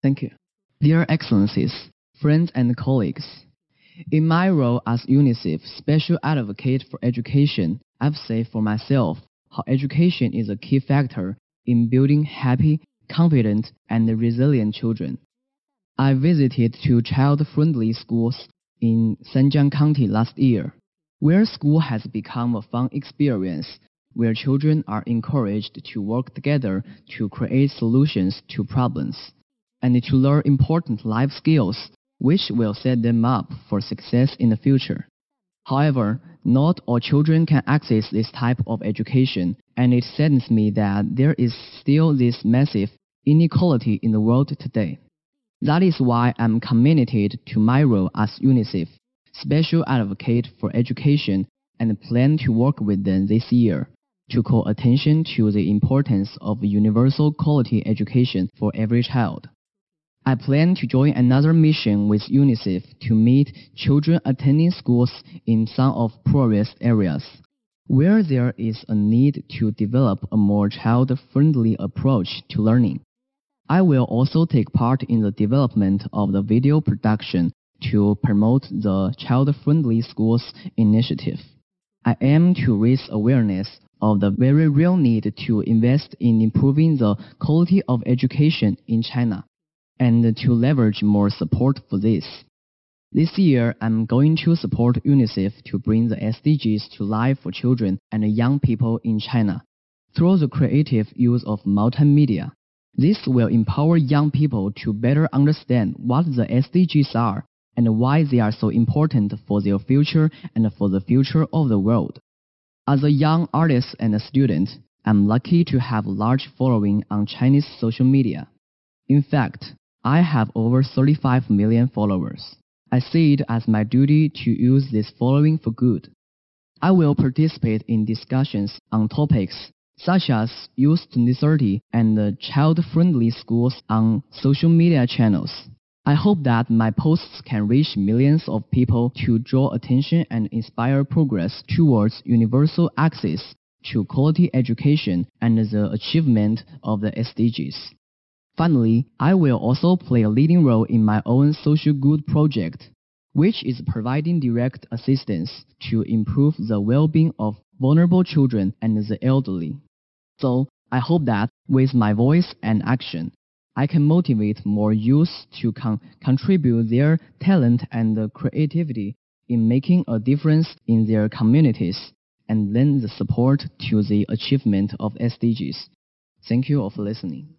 Thank you. Dear Excellencies, friends and colleagues, in my role as UNICEF Special Advocate for Education, I've said for myself how education is a key factor in building happy, confident, and resilient children. I visited two child-friendly schools in Sanjiang County last year, where school has become a fun experience where children are encouraged to work together to create solutions to problems and to learn important life skills which will set them up for success in the future. However, not all children can access this type of education, and it saddens me that there is still this massive inequality in the world today. That is why I'm committed to my role as UNICEF, Special Advocate for Education, and plan to work with them this year to call attention to the importance of universal quality education for every child. I plan to join another mission with UNICEF to meet children attending schools in some of poorest areas, where there is a need to develop a more child-friendly approach to learning. I will also take part in the development of the video production to promote the Child-Friendly Schools initiative. I aim to raise awareness of the very real need to invest in improving the quality of education in China and to leverage more support for this. This year, I'm going to support UNICEF to bring the SDGs to life for children and young people in China through the creative use of multimedia. This will empower young people to better understand what the SDGs are and why they are so important for their future and for the future of the world. As a young artist and a student, I'm lucky to have a large following on Chinese social media. In fact, I have over 35 million followers. I see it as my duty to use this following for good. I will participate in discussions on topics such as Youth 2030 and child-friendly schools on social media channels. I hope that my posts can reach millions of people to draw attention and inspire progress towards universal access to quality education and the achievement of the SDGs. Finally, I will also play a leading role in my own social good project, which is providing direct assistance to improve the well-being of vulnerable children and the elderly. So, I hope that with my voice and action, I can motivate more youth to con contribute their talent and creativity in making a difference in their communities and lend the support to the achievement of SDGs. Thank you for listening.